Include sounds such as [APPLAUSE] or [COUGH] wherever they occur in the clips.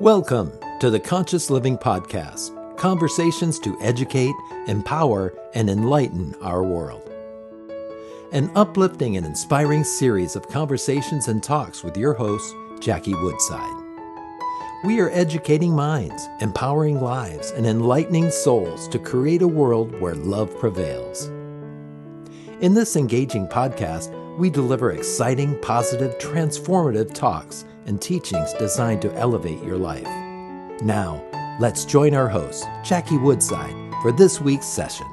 Welcome to the Conscious Living Podcast conversations to educate, empower, and enlighten our world. An uplifting and inspiring series of conversations and talks with your host, Jackie Woodside. We are educating minds, empowering lives, and enlightening souls to create a world where love prevails. In this engaging podcast, we deliver exciting, positive, transformative talks and teachings designed to elevate your life. Now, let's join our host, Jackie Woodside, for this week's session.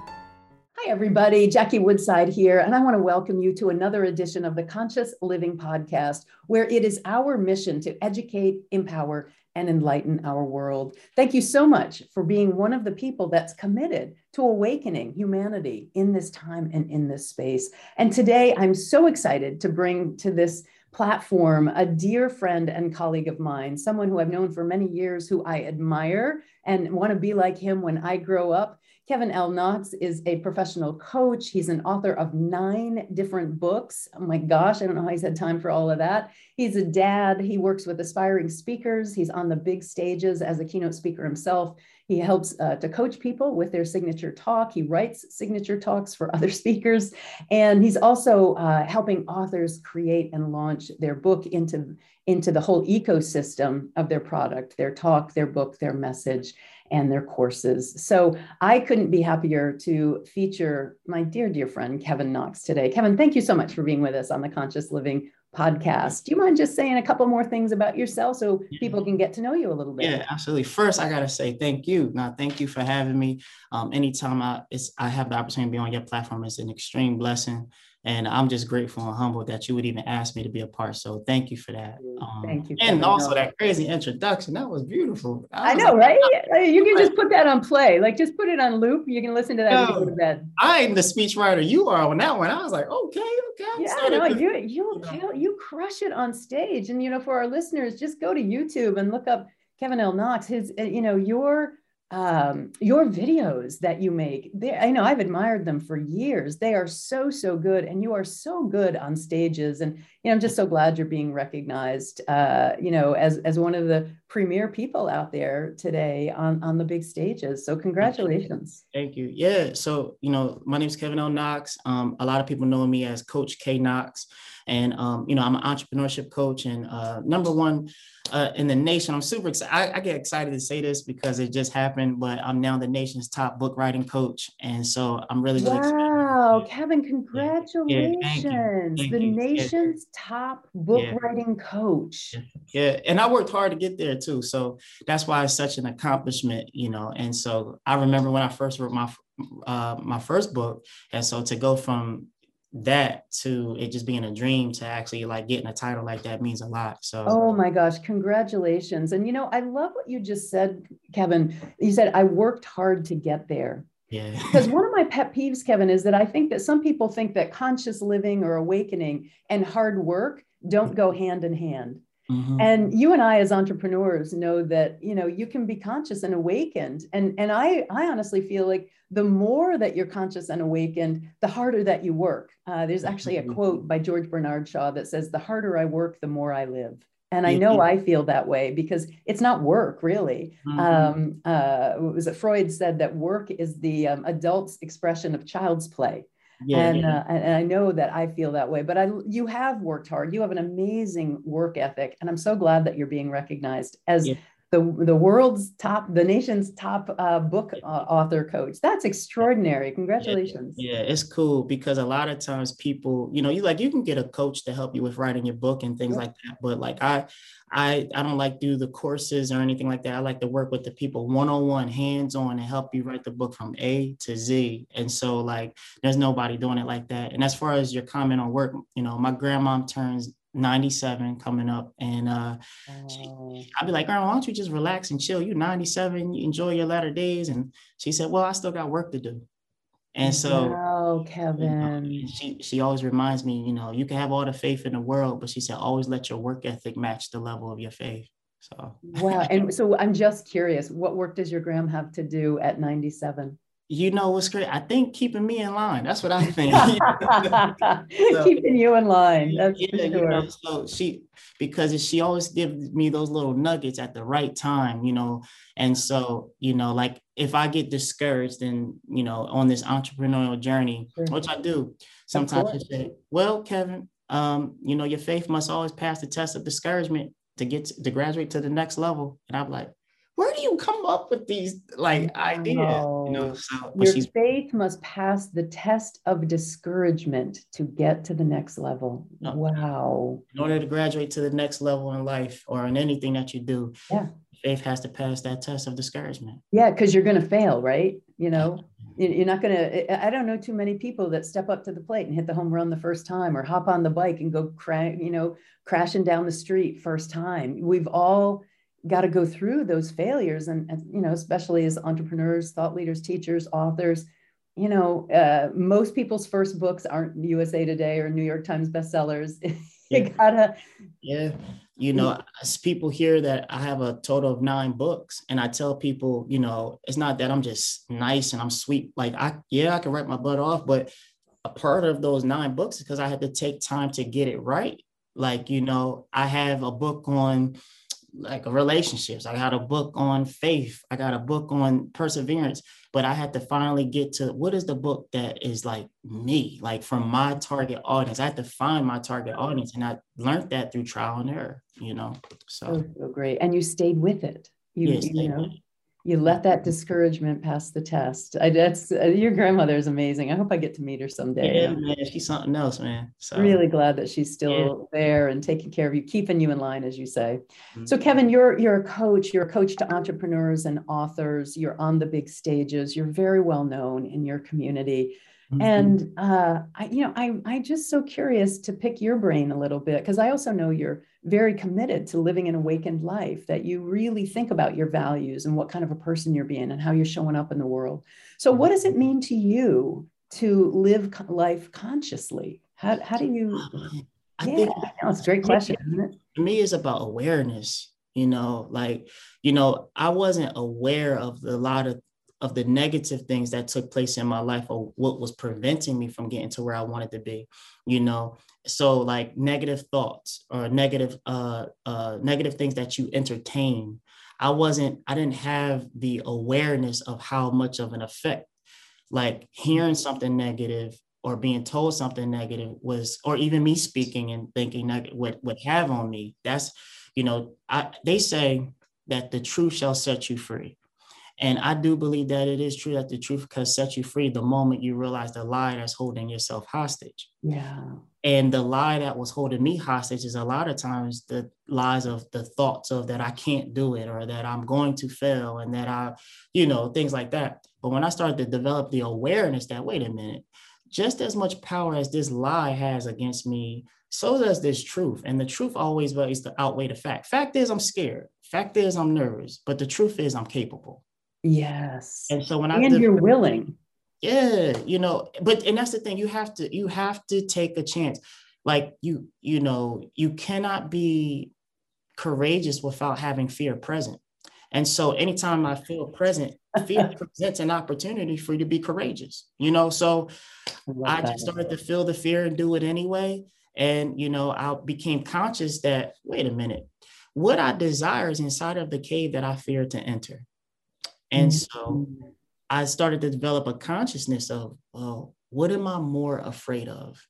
Hi, everybody. Jackie Woodside here, and I want to welcome you to another edition of the Conscious Living Podcast, where it is our mission to educate, empower, and enlighten our world. Thank you so much for being one of the people that's committed to awakening humanity in this time and in this space. And today, I'm so excited to bring to this platform a dear friend and colleague of mine, someone who I've known for many years, who I admire and want to be like him when I grow up. Kevin L. Knox is a professional coach. He's an author of nine different books. Oh my gosh, I don't know how he's had time for all of that. He's a dad. He works with aspiring speakers. He's on the big stages as a keynote speaker himself. He helps uh, to coach people with their signature talk. He writes signature talks for [LAUGHS] other speakers. And he's also uh, helping authors create and launch their book into, into the whole ecosystem of their product, their talk, their book, their message, and their courses. So I couldn't be happier to feature my dear, dear friend, Kevin Knox today. Kevin, thank you so much for being with us on the Conscious Living podcast. Do you mind just saying a couple more things about yourself so people can get to know you a little bit? Yeah, absolutely. First, I gotta say thank you. Now, thank you for having me. Um, anytime I I have the opportunity to be on your platform, it's an extreme blessing. And I'm just grateful and humbled that you would even ask me to be a part. So thank you for that. Um, thank you. And also that crazy introduction. That was beautiful. I, was I know, like, right? You can just put that on play. Like just put it on loop. You can listen to that no, to bed. I ain't the speechwriter you are on that one. I was like, okay, okay. I'm yeah, no, you you you, you crush it on stage. And you know, for our listeners, just go to YouTube and look up Kevin L. Knox. His, uh, you know, your um, your videos that you make they, i know i've admired them for years. They are so so good and you are so good on stages and you know i'm just so glad you're being recognized uh, you know as as one of the premier people out there today on on the big stages so congratulations thank you yeah so you know my name is kevin l knox um, a lot of people know me as coach k knox and um, you know i'm an entrepreneurship coach and uh, number one uh, in the nation. I'm super excited. I, I, get excited to say this because it just happened, but I'm now the nation's top book writing coach. And so I'm really, really wow, excited. Kevin, congratulations. Yeah, thank you. Thank the you. nation's yeah. top book yeah. writing coach. Yeah. And I worked hard to get there too. So that's why it's such an accomplishment, you know. And so I remember when I first wrote my uh, my first book. And so to go from that to it just being a dream to actually like getting a title like that means a lot. So oh my gosh, congratulations. And you know, I love what you just said, Kevin. You said I worked hard to get there. Yeah. [LAUGHS] because one of my pet peeves, Kevin, is that I think that some people think that conscious living or awakening and hard work don't go hand in hand. Mm-hmm. And you and I as entrepreneurs know that, you know, you can be conscious and awakened. And, and I, I honestly feel like the more that you're conscious and awakened, the harder that you work. Uh, there's actually a quote by George Bernard Shaw that says, the harder I work, the more I live. And I know I feel that way because it's not work, really. Mm-hmm. Um, uh, was it Freud said that work is the um, adult's expression of child's play. Yeah, and, yeah. Uh, and I know that I feel that way. But I, you have worked hard. You have an amazing work ethic, and I'm so glad that you're being recognized as yeah. The the world's top, the nation's top uh, book uh, author coach. That's extraordinary. Congratulations. Yeah, it's cool because a lot of times people, you know, you like you can get a coach to help you with writing your book and things like that. But like I, I, I don't like do the courses or anything like that. I like to work with the people one-on-one, hands-on, and help you write the book from A to Z. And so like there's nobody doing it like that. And as far as your comment on work, you know, my grandma turns 97 coming up and uh oh. I'd be like, Grandma, why don't you just relax and chill? You're 97, you enjoy your latter days. And she said, Well, I still got work to do. And so, oh, Kevin, you know, she she always reminds me, you know, you can have all the faith in the world, but she said, always let your work ethic match the level of your faith. So wow, and so I'm just curious, what work does your gram have to do at 97? You know what's great? I think keeping me in line. That's what I [LAUGHS] think. [LAUGHS] so, keeping you in line. That's yeah, sure. you know, so she because she always gives me those little nuggets at the right time, you know. And so, you know, like if I get discouraged and you know on this entrepreneurial journey, sure. which I do, sometimes I say, Well, Kevin, um, you know, your faith must always pass the test of discouragement to get to, to graduate to the next level. And I'm like, where do you come up with these like ideas? You know, so your faith must pass the test of discouragement to get to the next level. No. Wow. In order to graduate to the next level in life or in anything that you do, yeah, faith has to pass that test of discouragement. Yeah, because you're gonna fail, right? You know, you're not gonna i don't know too many people that step up to the plate and hit the home run the first time or hop on the bike and go cra- you know crashing down the street first time we've all got to go through those failures and, and, you know especially as entrepreneurs thought leaders teachers authors you know uh, most people's first books aren't usa today or new york times bestsellers. [LAUGHS] You yeah. gotta yeah. You know as people hear that i have a total of nine books and i tell people you know it's not that i'm just nice and i'm sweet. Like i yeah i can write my butt off but a part of those nine books is because i had to take time to get it right. Like you know i have a book on like relationships. I got a book on faith. I got a book on perseverance. But I had to finally get to what is the book that is like me, like from my target audience. I had to find my target audience, and I learned that through trial and error. You know, so, so, so great. And you stayed with it. You, yeah, you know, you let that discouragement pass the test. I, that's uh, your grandmother is amazing. I hope I get to meet her someday. Yeah, man, she's something else, man. So really glad that she's still yeah. there and taking care of you, keeping you in line, as you say. Mm-hmm. So, Kevin, you're you're a coach. You're a coach to entrepreneurs and authors. You're on the big stages. You're very well known in your community. Mm-hmm. And uh, I, you know, I I'm just so curious to pick your brain a little bit because I also know you're very committed to living an awakened life. That you really think about your values and what kind of a person you're being and how you're showing up in the world. So, what does it mean to you to live life consciously? How how do you? [SIGHS] I yeah, think that's a great question, isn't it? To me, it's about awareness. You know, like you know, I wasn't aware of a lot of of the negative things that took place in my life or what was preventing me from getting to where I wanted to be, you know. So like negative thoughts or negative uh uh negative things that you entertain. I wasn't I didn't have the awareness of how much of an effect like hearing something negative or being told something negative was or even me speaking and thinking that would would have on me. That's you know, I they say that the truth shall set you free and I do believe that it is true that the truth can set you free the moment you realize the lie that's holding yourself hostage. Yeah. And the lie that was holding me hostage is a lot of times the lies of the thoughts of that I can't do it or that I'm going to fail and that I, you know, things like that. But when I started to develop the awareness that, wait a minute, just as much power as this lie has against me, so does this truth. And the truth always weighs to outweigh the fact. Fact is, I'm scared. Fact is, I'm nervous. But the truth is, I'm capable. Yes. And so when I and you're willing. Yeah, you know, but and that's the thing. You have to you have to take a chance. Like you you know you cannot be courageous without having fear present. And so anytime I feel present, fear [LAUGHS] presents an opportunity for you to be courageous. You know, so I, I just started to feel the fear and do it anyway. And you know, I became conscious that wait a minute, what I desire is inside of the cave that I fear to enter. And mm-hmm. so I started to develop a consciousness of, well, what am I more afraid of?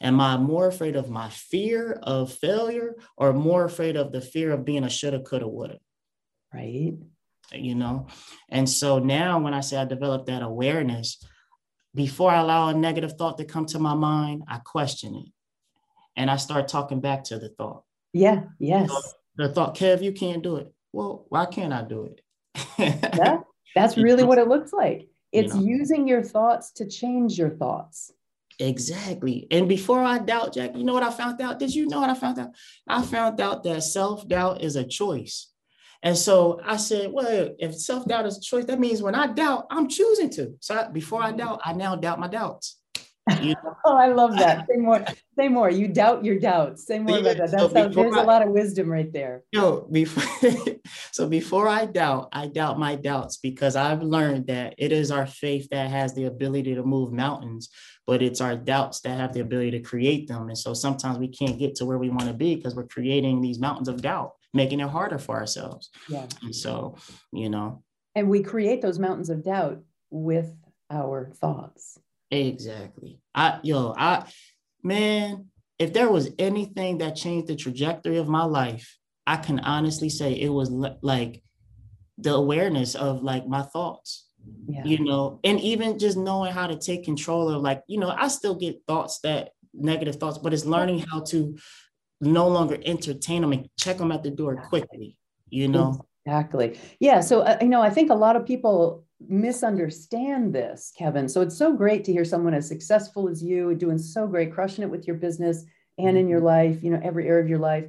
Am I more afraid of my fear of failure or more afraid of the fear of being a shoulda, coulda, woulda? Right. You know? And so now when I say I developed that awareness, before I allow a negative thought to come to my mind, I question it. And I start talking back to the thought. Yeah, yes. So the thought, Kev, you can't do it. Well, why can't I do it? [LAUGHS] yeah, that's really what it looks like. It's you know? using your thoughts to change your thoughts. Exactly. And before I doubt, Jack, you know what I found out? Did you know what I found out? I found out that self doubt is a choice. And so I said, well, if self doubt is a choice, that means when I doubt, I'm choosing to. So I, before I doubt, I now doubt my doubts. You know? [LAUGHS] oh, I love that. [LAUGHS] Say more. Say more. You doubt your doubts. Say more about that. That so sounds, there's I, a lot of wisdom right there. You know, before, [LAUGHS] so before I doubt, I doubt my doubts because I've learned that it is our faith that has the ability to move mountains, but it's our doubts that have the ability to create them. And so sometimes we can't get to where we want to be because we're creating these mountains of doubt, making it harder for ourselves. Yeah. And so, you know. And we create those mountains of doubt with our thoughts. Exactly. I yo, I man, if there was anything that changed the trajectory of my life, I can honestly say it was like the awareness of like my thoughts. Yeah. You know, and even just knowing how to take control of like, you know, I still get thoughts that negative thoughts, but it's learning how to no longer entertain them and check them at the door quickly, you know. Exactly. Yeah. So, uh, you know, I think a lot of people misunderstand this, Kevin. So it's so great to hear someone as successful as you, doing so great, crushing it with your business and in your mm-hmm. life, you know, every area of your life.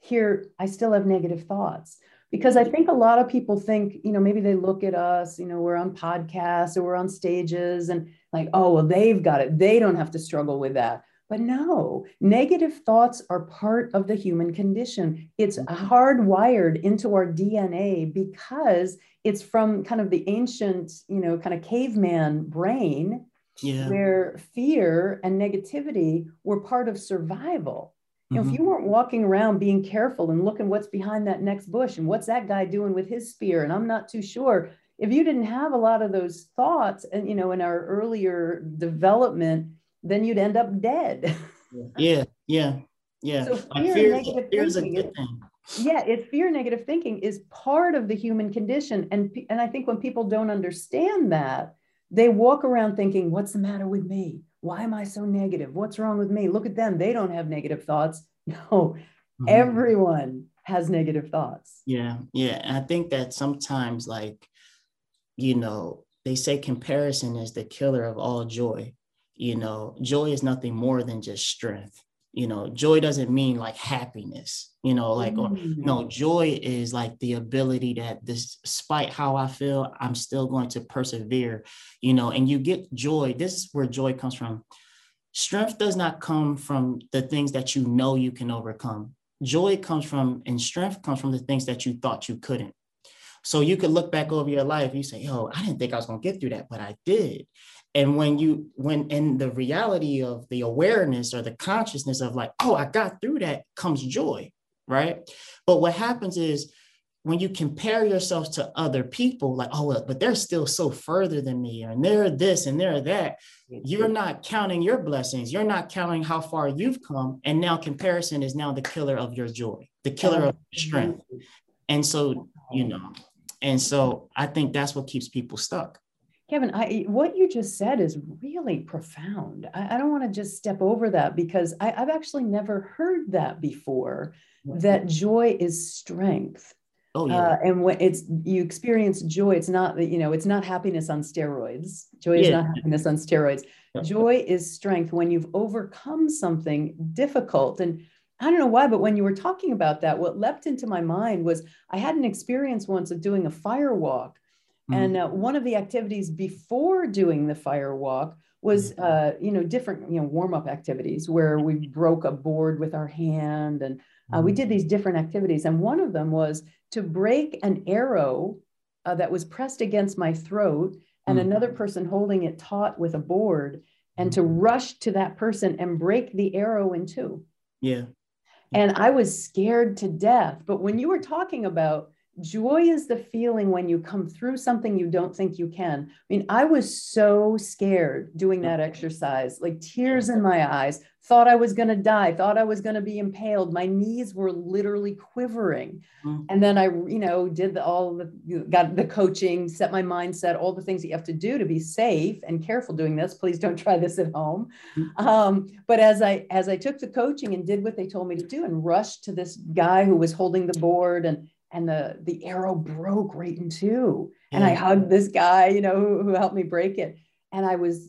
Here, I still have negative thoughts because I think a lot of people think, you know, maybe they look at us, you know, we're on podcasts or we're on stages and like, oh, well, they've got it. They don't have to struggle with that. But no, negative thoughts are part of the human condition. It's mm-hmm. hardwired into our DNA because it's from kind of the ancient, you know, kind of caveman brain yeah. where fear and negativity were part of survival. You know, mm-hmm. if you weren't walking around being careful and looking what's behind that next bush and what's that guy doing with his spear, and I'm not too sure. If you didn't have a lot of those thoughts, and you know, in our earlier development, then you'd end up dead. yeah, yeah, yeah. So fear, fear, negative fear is a good thing. Yeah, it's fear, negative thinking is part of the human condition, and and I think when people don't understand that, they walk around thinking, "What's the matter with me? Why am I so negative? What's wrong with me? Look at them; they don't have negative thoughts." [LAUGHS] No, mm-hmm. everyone has negative thoughts. Yeah, yeah, and I think that sometimes, like, you know, they say comparison is the killer of all joy you know joy is nothing more than just strength. You know joy doesn't mean like happiness you know like or, no mm. joy is like the ability that despite how i feel i'm still going to persevere you know and you get joy. This is where joy comes from. Strength does not come from the things that you know you can overcome. Joy comes from and strength comes from the things that you thought you couldn't. So you could look back over your life you say yo i didn't think i was going to get through that but i did and when you when in the reality of the awareness or the consciousness of like oh i got through that comes joy right? But what happens is when you compare yourself to other people like oh but they're still so further than me and they're this and they're that. You're not counting your blessings. You're not counting how far you've come. And now comparison is now the killer of your joy the killer of your strength. And so you know and so i think that's what keeps people stuck Kevin, I, what you just said is really profound. I, I don't want to just step over that because I, have actually never heard that before. That joy is strength. Oh yeah. Uh, and when it's you experience joy, it's not that you know it's not happiness on steroids. Joy yeah. is not happiness on steroids. Joy is strength when you've overcome something difficult. And I don't know why, but when you were talking about that, what leapt into my mind was I had an experience once of doing a fire walk Mm-hmm. And uh, one of the activities before doing the fire walk was, mm-hmm. uh, you know, different, you know, warm up activities where we broke a board with our hand and uh, we did these mm-hmm. different activities. And one of them was to break an arrow uh, that was pressed against my throat and mm-hmm. another person holding it taut with a board and to rush to that person and break the arrow in two. Yeah. And I was scared to death. But when you were talking about Joy is the feeling when you come through something you don't think you can. I mean, I was so scared doing that exercise, like tears in my eyes, thought I was going to die, thought I was going to be impaled. My knees were literally quivering. Mm-hmm. And then I, you know, did the, all the, got the coaching, set my mindset, all the things that you have to do to be safe and careful doing this. Please don't try this at home. Mm-hmm. Um, but as I, as I took the coaching and did what they told me to do and rushed to this guy who was holding the board and and the the arrow broke right in two. And i hugged this guy you know who, who helped me break it. And i was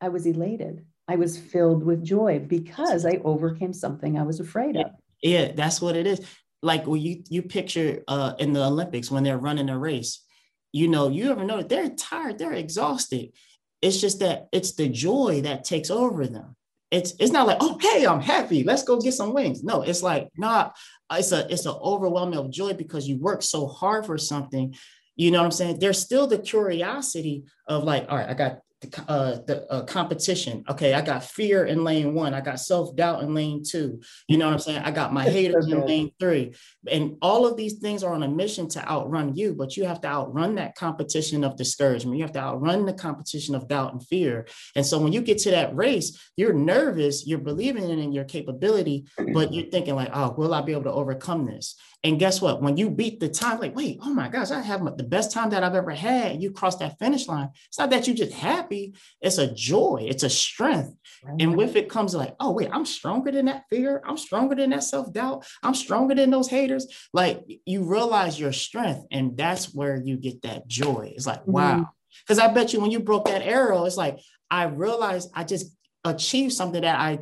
i was elated. I was filled with joy because i overcame something i was afraid of. Yeah that's what it is. Like when you you picture uh in the olympics when they're running a race you know you ever know they're tired they're exhausted. It's just that it's the joy that takes over them. It's it's not like, oh, hey, I'm happy. Let's go get some wings. No, it's like, nah, it's a it's an overwhelming of joy because you work so hard for something. You know what I'm saying? There's still the curiosity of like, all right, I got the, uh, the uh, competition. Okay, I got fear in lane one. I got self doubt in lane two. You know what I'm saying? I got my haters in lane three. And all of these things are on a mission to outrun you, but you have to outrun that competition of discouragement. You have to outrun the competition of doubt and fear. And so when you get to that race, you're nervous, you're believing in your capability, but you're thinking like, oh, will I be able to overcome this? And guess what? When you beat the time, like, wait, oh my gosh, I have the best time that I've ever had. You cross that finish line. It's not that you're just happy, it's a joy, it's a strength. And with it comes like, oh, wait, I'm stronger than that fear. I'm stronger than that self doubt. I'm stronger than those haters. Like you realize your strength, and that's where you get that joy. It's like, wow. Because mm-hmm. I bet you when you broke that arrow, it's like, I realized I just achieved something that I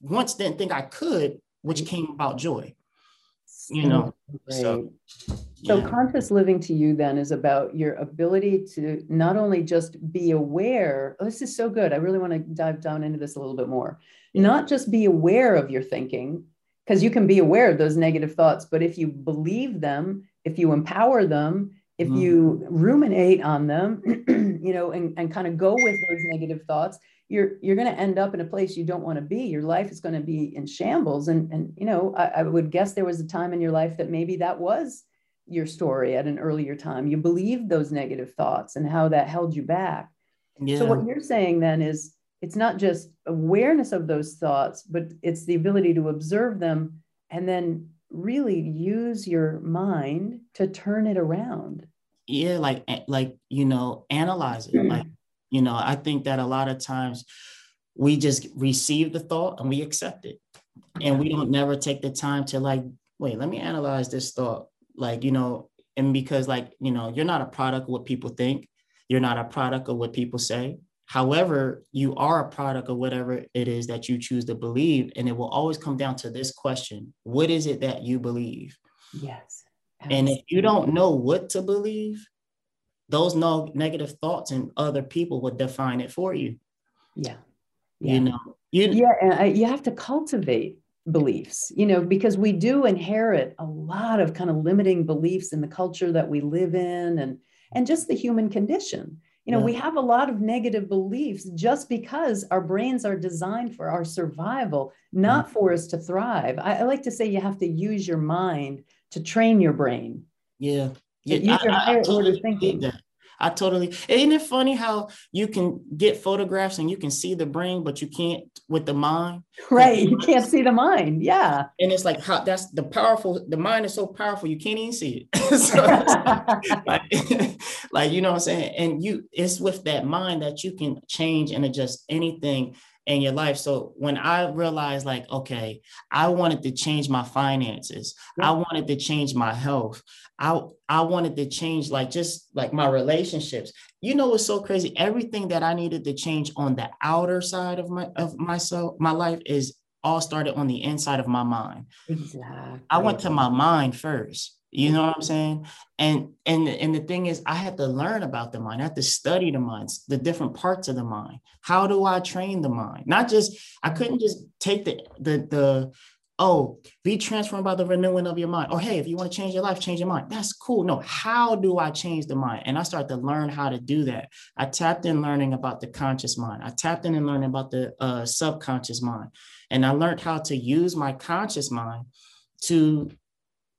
once didn't think I could, which came about joy you know so so yeah. conscious living to you then is about your ability to not only just be aware oh, this is so good i really want to dive down into this a little bit more yeah. not just be aware of your thinking because you can be aware of those negative thoughts but if you believe them if you empower them if mm-hmm. you ruminate on them [CLEARS THROAT] you know and, and kind of go with those negative thoughts you're you're going to end up in a place you don't want to be. Your life is going to be in shambles. And and you know I, I, would guess there was a time in your life that maybe that was your story at an earlier time. You believed those negative thoughts and how that held you back. Yeah. so what you're saying then is it's not just awareness of those thoughts but it's the ability to observe them and then really use your mind to turn it around. Yeah like eh, like you know analyze it. Mm-hmm. Like you know, I think that a lot of times we just receive the thought and we accept it. And we don't never take the time to like, wait, let me analyze this thought. Like, you know, and because like, you know, you're not a product of what people think, you're not a product of what people say. However, you are a product of whatever it is that you choose to believe. And it will always come down to this question What is it that you believe? Yes. Absolutely. And if you don't know what to believe, those no negative thoughts and other people would define it for you. Yeah. yeah. You know, you, yeah. And you have to cultivate beliefs, you know, because we do inherit a lot of kind of limiting beliefs in the culture that we live in and, and just the human condition. You know, yeah. we have a lot of negative beliefs just because our brains are designed for our survival, not mm-hmm. for us to thrive. I, I like to say you have to use your mind to train your brain. Yeah. Yeah, use your higher I order thinking. That. I totally isn't it funny how you can get photographs and you can see the brain, but you can't with the mind. [LAUGHS] Right. You can't see the mind. Yeah. And it's like how that's the powerful, the mind is so powerful, you can't even see it. [LAUGHS] [LAUGHS] so like, like, you know what I'm saying? And you it's with that mind that you can change and adjust anything in your life. So when I realized, like, okay, I wanted to change my finances, yeah. I wanted to change my health, I I wanted to change like just like my relationships. You know what's so crazy? Everything that I needed to change on the outer side of my of myself, my life is all started on the inside of my mind. Exactly. I went to my mind first. You know what I'm saying? And and and the thing is, I had to learn about the mind. I had to study the minds, the different parts of the mind. How do I train the mind? Not just I couldn't just take the the the oh, be transformed by the renewing of your mind. Or hey, if you want to change your life, change your mind. That's cool. No, how do I change the mind? And I started to learn how to do that. I tapped in learning about the conscious mind. I tapped in and learning about the uh, subconscious mind. And I learned how to use my conscious mind to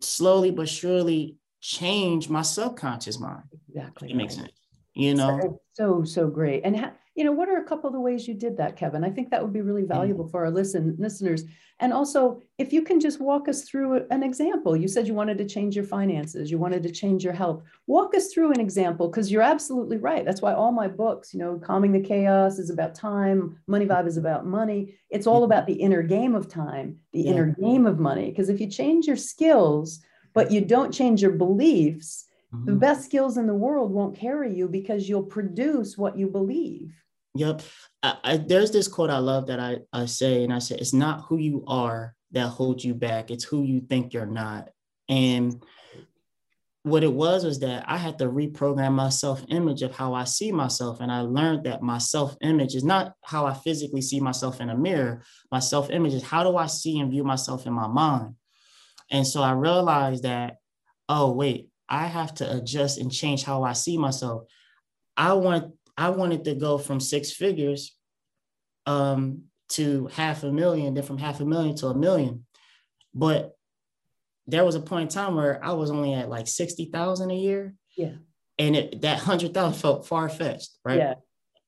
slowly but surely change my subconscious mind. Exactly. It makes sense. You know, so, so great. And, ha- you know, what are a couple of the ways you did that, Kevin? I think that would be really valuable mm-hmm. for our listen listeners. And also, if you can just walk us through an example. You said you wanted to change your finances, you wanted to change your health. Walk us through an example because you're absolutely right. That's why all my books, you know, Calming the Chaos is about time, Money Vibe is about money. It's all about the inner game of time, the yeah. inner game of money. Because if you change your skills, but you don't change your beliefs, mm-hmm. the best skills in the world won't carry you because you'll produce what you believe. Yep. I, I, there's this quote I love that I, I say, and I say, it's not who you are that holds you back, it's who you think you're not. And what it was was that I had to reprogram my self image of how I see myself. And I learned that my self image is not how I physically see myself in a mirror. My self image is how do I see and view myself in my mind. And so I realized that, oh, wait, I have to adjust and change how I see myself. I want I wanted to go from six figures um, to half a million, then from half a million to a million. But there was a point in time where I was only at like 60,000 a year. Yeah. And it, that 100,000 felt far fetched, right? Yeah.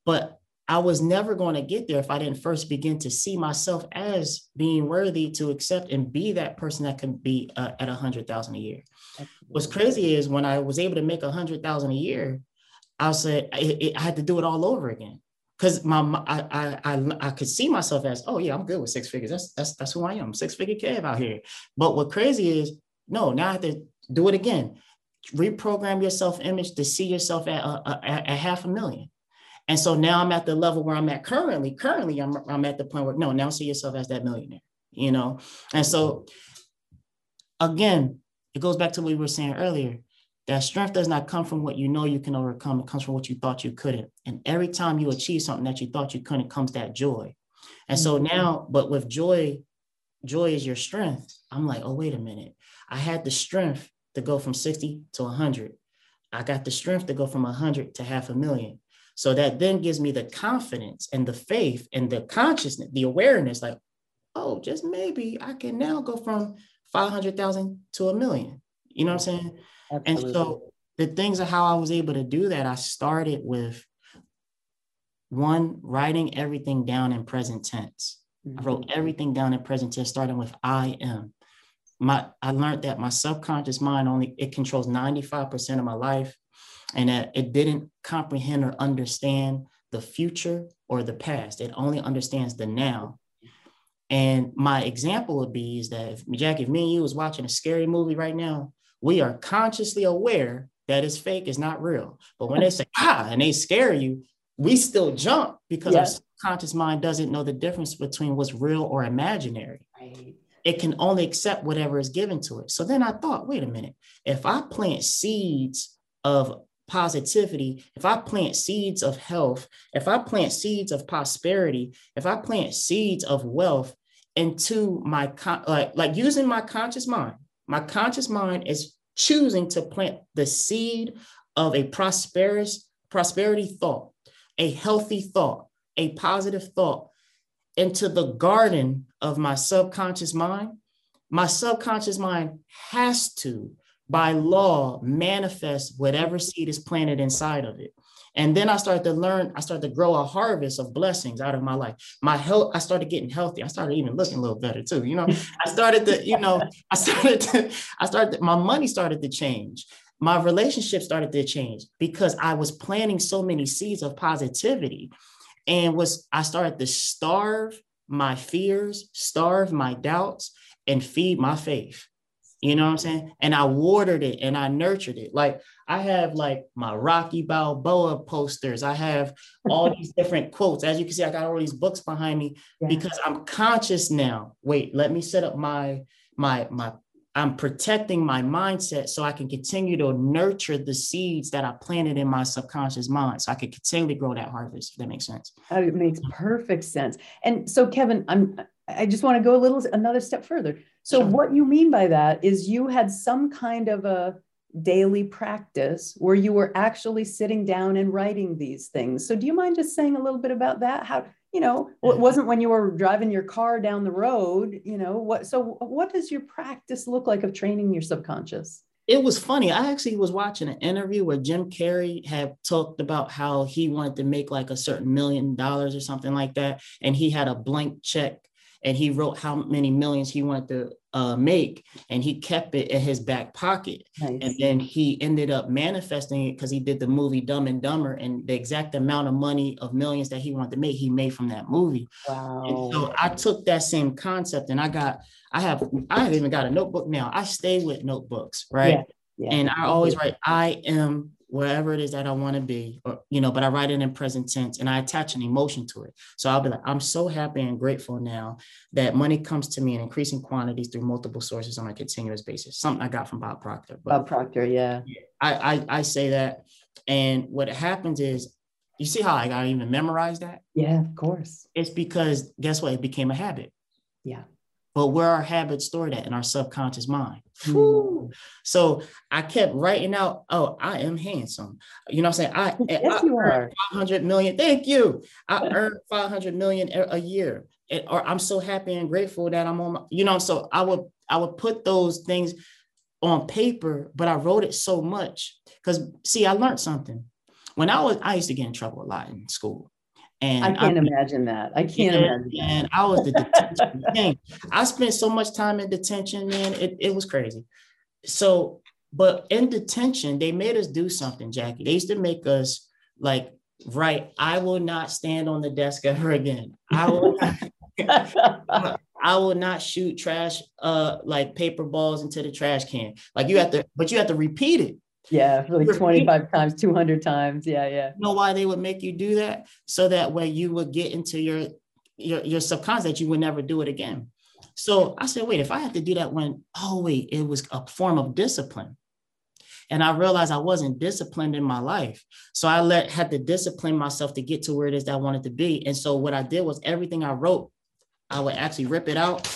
But I was never going to get there if I didn't first begin to see myself as being worthy to accept and be that person that can be uh, at a hundred thousand a year. What's crazy is when I was able to make a hundred thousand a year, I said I, I had to do it all over again because my I, I I I could see myself as oh yeah I'm good with six figures that's that's that's who I am six figure Kev out here. But what crazy is no now I have to do it again. Reprogram your self image to see yourself at, a, at, at half a million and so now I'm at the level where I'm at currently. Currently, I'm, I'm at the point where no, now see yourself as that millionaire, you know? And so again, it goes back to what we were saying earlier. That strength does not come from what you know you can overcome. It comes from what you thought you couldn't. And every time you achieve something that you thought you couldn't, comes that joy. And so mm-hmm. now, but with joy, joy is your strength. I'm like, oh, wait a minute. I had the strength to go from 60 to 100. I got the strength to go from 100 to half a million. So that then gives me the confidence and the faith and the consciousness, the awareness like, oh, just maybe I can now go from 500,000 to a million. You know what I'm saying? Absolutely. And so the things of how I was able to do that, I started with one, writing everything down in present tense. Mm-hmm. I wrote mm-hmm. everything down in present tense, starting with I am. My I learned that my subconscious mind only it controls 95% of my life and that it didn't comprehend or understand the future or the past. It only understands the now. And my example would be is that if Jack, if me and you was watching a scary movie right now, we are consciously aware that it's fake, it's not real. But when they say [LAUGHS] ah and they scare you, we still jump because our conscious mind doesn't know the difference between what's real or imaginary. Right. It can only accept whatever is given to it. So then I thought, wait a minute, if I plant seeds of positivity, if I plant seeds of health, if I plant seeds of prosperity, if I plant seeds of wealth into my like like using my conscious mind, my conscious mind is choosing to plant the seed of a prosperous prosperity thought, a healthy thought, a positive thought into the garden of my subconscious mind. My subconscious mind has to by law manifest whatever seed is planted inside of it. And then I started to learn, I started to grow a harvest of blessings out of my life. My health, I started getting healthy. I started even looking a little better too. You know, [LAUGHS] I started to, you know, I started to, I started, to, my money started to change. My relationship started to change because I was planting so many seeds of positivity and was, I started to starve my fears, starve my doubts, and feed my faith. You know what I'm saying? And I watered it and I nurtured it. Like I have like my Rocky Balboa posters. I have all these [LAUGHS] different quotes. As you can see, I got all these books behind me yeah. because I'm conscious now. Wait, let me set up my my my I'm protecting my mindset so I can continue to nurture the seeds that I planted in my subconscious mind. So I can continually grow that harvest, if that makes sense. Oh, It makes perfect sense. And so Kevin, I'm I just want to go a little another step further. So sure. what you mean by that is you had some kind of a daily practice where you were actually sitting down and writing these things. So do you mind just saying a little bit about that? How you know, it wasn't when you were driving your car down the road, you know, what so what does your practice look like of training your subconscious? it was funny. I actually was watching an interview where Jim Carrey had talked about how he wanted to make like a certain million dollars or something like that. And he had a blank check and he wrote how many millions he wanted to uh, make and he kept it in his back pocket nice. and then he ended up manifesting it because he did the movie dumb and dumber and the exact amount of money of millions that he wanted to make he made from that movie wow. and so i took that same concept and i got i have i have even got a notebook now i stay with notebooks right yeah. Yeah. and i always write i am wherever it is that I want to be, or you know, but I write it in present tense and I attach an emotion to it. So I'll be like, I'm so happy and grateful now that money comes to me in increasing quantities through multiple sources on a continuous basis. Something I got from Bob Proctor. Bob Proctor, yeah. I, I I say that, and what happens is, you see how I got even memorized that? Yeah, of course. It's because guess what? It became a habit. Yeah but where our habits stored at in our subconscious mind. So I kept writing out, oh, I am handsome. You know what I'm saying? I, [LAUGHS] yes, I you are. 500 million. Thank you. I [LAUGHS] earned 500 million a year. It, or I'm so happy and grateful that I'm on my, you know, so I would, I would put those things on paper, but I wrote it so much because see, I learned something. When I was, I used to get in trouble a lot in school. And I can't I, imagine that. I can't and, imagine. And I was the detention [LAUGHS] king. I spent so much time in detention, man. It, it was crazy. So, but in detention, they made us do something, Jackie. They used to make us like write, I will not stand on the desk ever again. I will not, [LAUGHS] I will not shoot trash uh like paper balls into the trash can. Like you have to, but you have to repeat it. Yeah, like 25 times, 200 times. Yeah, yeah. You know why they would make you do that? So that way you would get into your your, your subconscious that you would never do it again. So I said, wait, if I had to do that when, oh, wait, it was a form of discipline. And I realized I wasn't disciplined in my life. So I let had to discipline myself to get to where it is that I wanted to be. And so what I did was everything I wrote, I would actually rip it out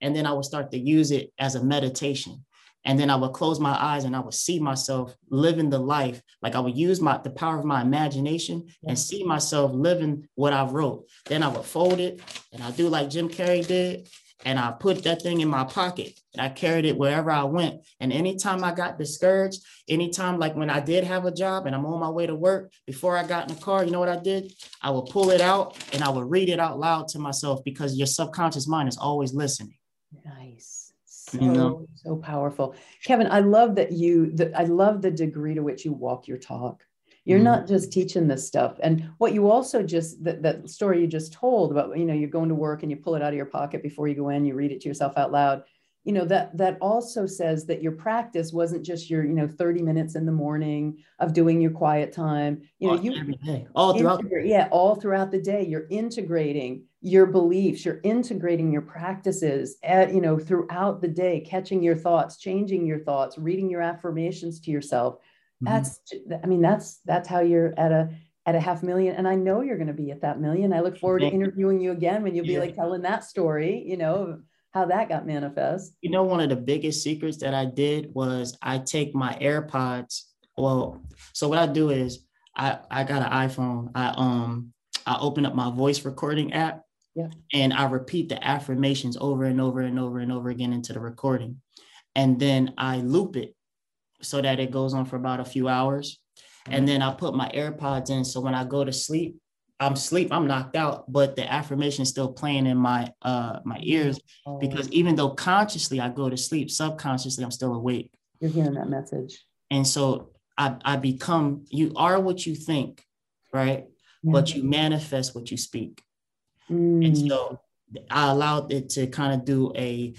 and then I would start to use it as a meditation and then I would close my eyes and I would see myself living the life. Like I would use my the power of my imagination and see myself living what I wrote. Then I would fold it and I do like Jim Carrey did. And I put that thing in my pocket and I carried it wherever I went. And anytime I got discouraged, anytime like when I did have a job and I'm on my way to work, before I got in the car, you know what I did? I would pull it out and I would read it out loud to myself because your subconscious mind is always listening. Nice so you know? so powerful. Kevin i love that you the, i love the degree to which you walk your talk. You're mm not just teaching this stuff. And what you also just that, that story you just told about you know you're going to work and you pull it out of your pocket before you go in you read it to yourself out loud you know that that also says that your practice wasn't just your you know 30 minutes in the morning of doing your quiet time. You know you all throughout yeah all throughout the day you're integrating your beliefs you're integrating your practices at, you know throughout the day catching your thoughts changing your thoughts reading your affirmations to yourself. Mm-hmm. that's i mean that's that's how you're at a at a half million and i know you're going to be at that million. I look forward to interviewing you again when you'll be yeah. like telling that story you know how that got manifest. You know, one of the biggest secrets that I did was I take my AirPods. Well, so what I do is I I got an iPhone. I um I open up my voice recording app. Yeah. And I repeat the affirmations over and over and over and over again into the recording. And then I loop it so that it goes on for about a few hours. And mm-hmm. then I put my AirPods in. So when I go to sleep, I'm sleep, I'm knocked out, but the affirmation is still playing in my uh my ears because even though consciously I go to sleep, subconsciously I'm still awake. You're hearing that message. And so I, I become you are what you think, right? Yeah. But you manifest what you speak. Mm. And so I allowed it to kind of do a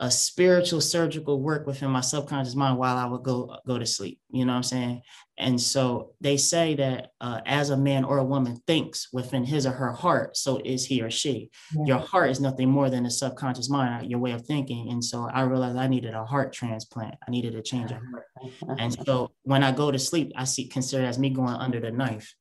a spiritual surgical work within my subconscious mind while I would go go to sleep. You know what I'm saying? And so they say that uh, as a man or a woman thinks within his or her heart, so is he or she. Yeah. Your heart is nothing more than a subconscious mind, your way of thinking. And so I realized I needed a heart transplant. I needed a change of heart. and [LAUGHS] so when I go to sleep, I see consider as me going under the knife.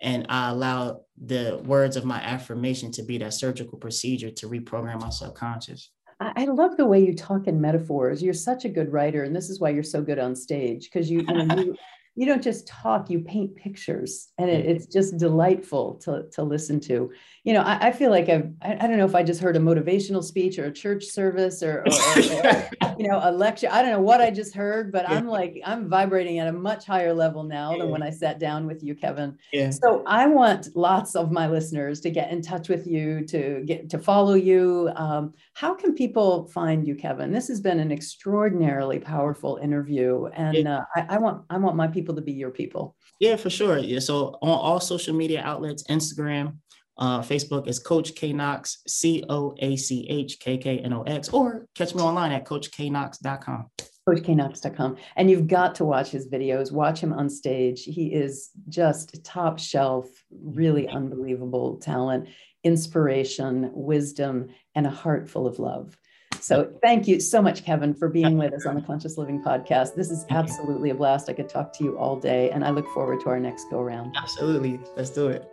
And I allow the words of my affirmation to be that surgical procedure to reprogram my subconscious. I love the way you talk in metaphors. You're such a good writer, and this is why you're so good on stage because you, you, know, [LAUGHS] you you don't just talk, you paint pictures, and it, it's just delightful to, to listen to. You know, I, I feel like I've, I, I, don't know if I just heard a motivational speech or a church service or, or, or, [LAUGHS] you know, a lecture. I don't know what I just heard, but I'm like, I'm vibrating at a much higher level now than when I sat down with you, Kevin. Yeah. So I want lots of my listeners to get in touch with you, to get to follow you. Um, how can people find you, Kevin? This has been an extraordinarily powerful interview, and uh, I, I want I want my people to be your people? Yeah, for sure. Yeah. So on all social media outlets, Instagram, uh, Facebook is Coach K Knox, C O A C H K K N O X, or catch me online at CoachKnox.com. CoachKnox.com. And you've got to watch his videos, watch him on stage. He is just top shelf, really unbelievable talent, inspiration, wisdom, and a heart full of love. So thank you so much, Kevin, for being [LAUGHS] with us on the Conscious Living podcast. This is absolutely a blast. I could talk to you all day, and I look forward to our next go round. Absolutely. Let's do it.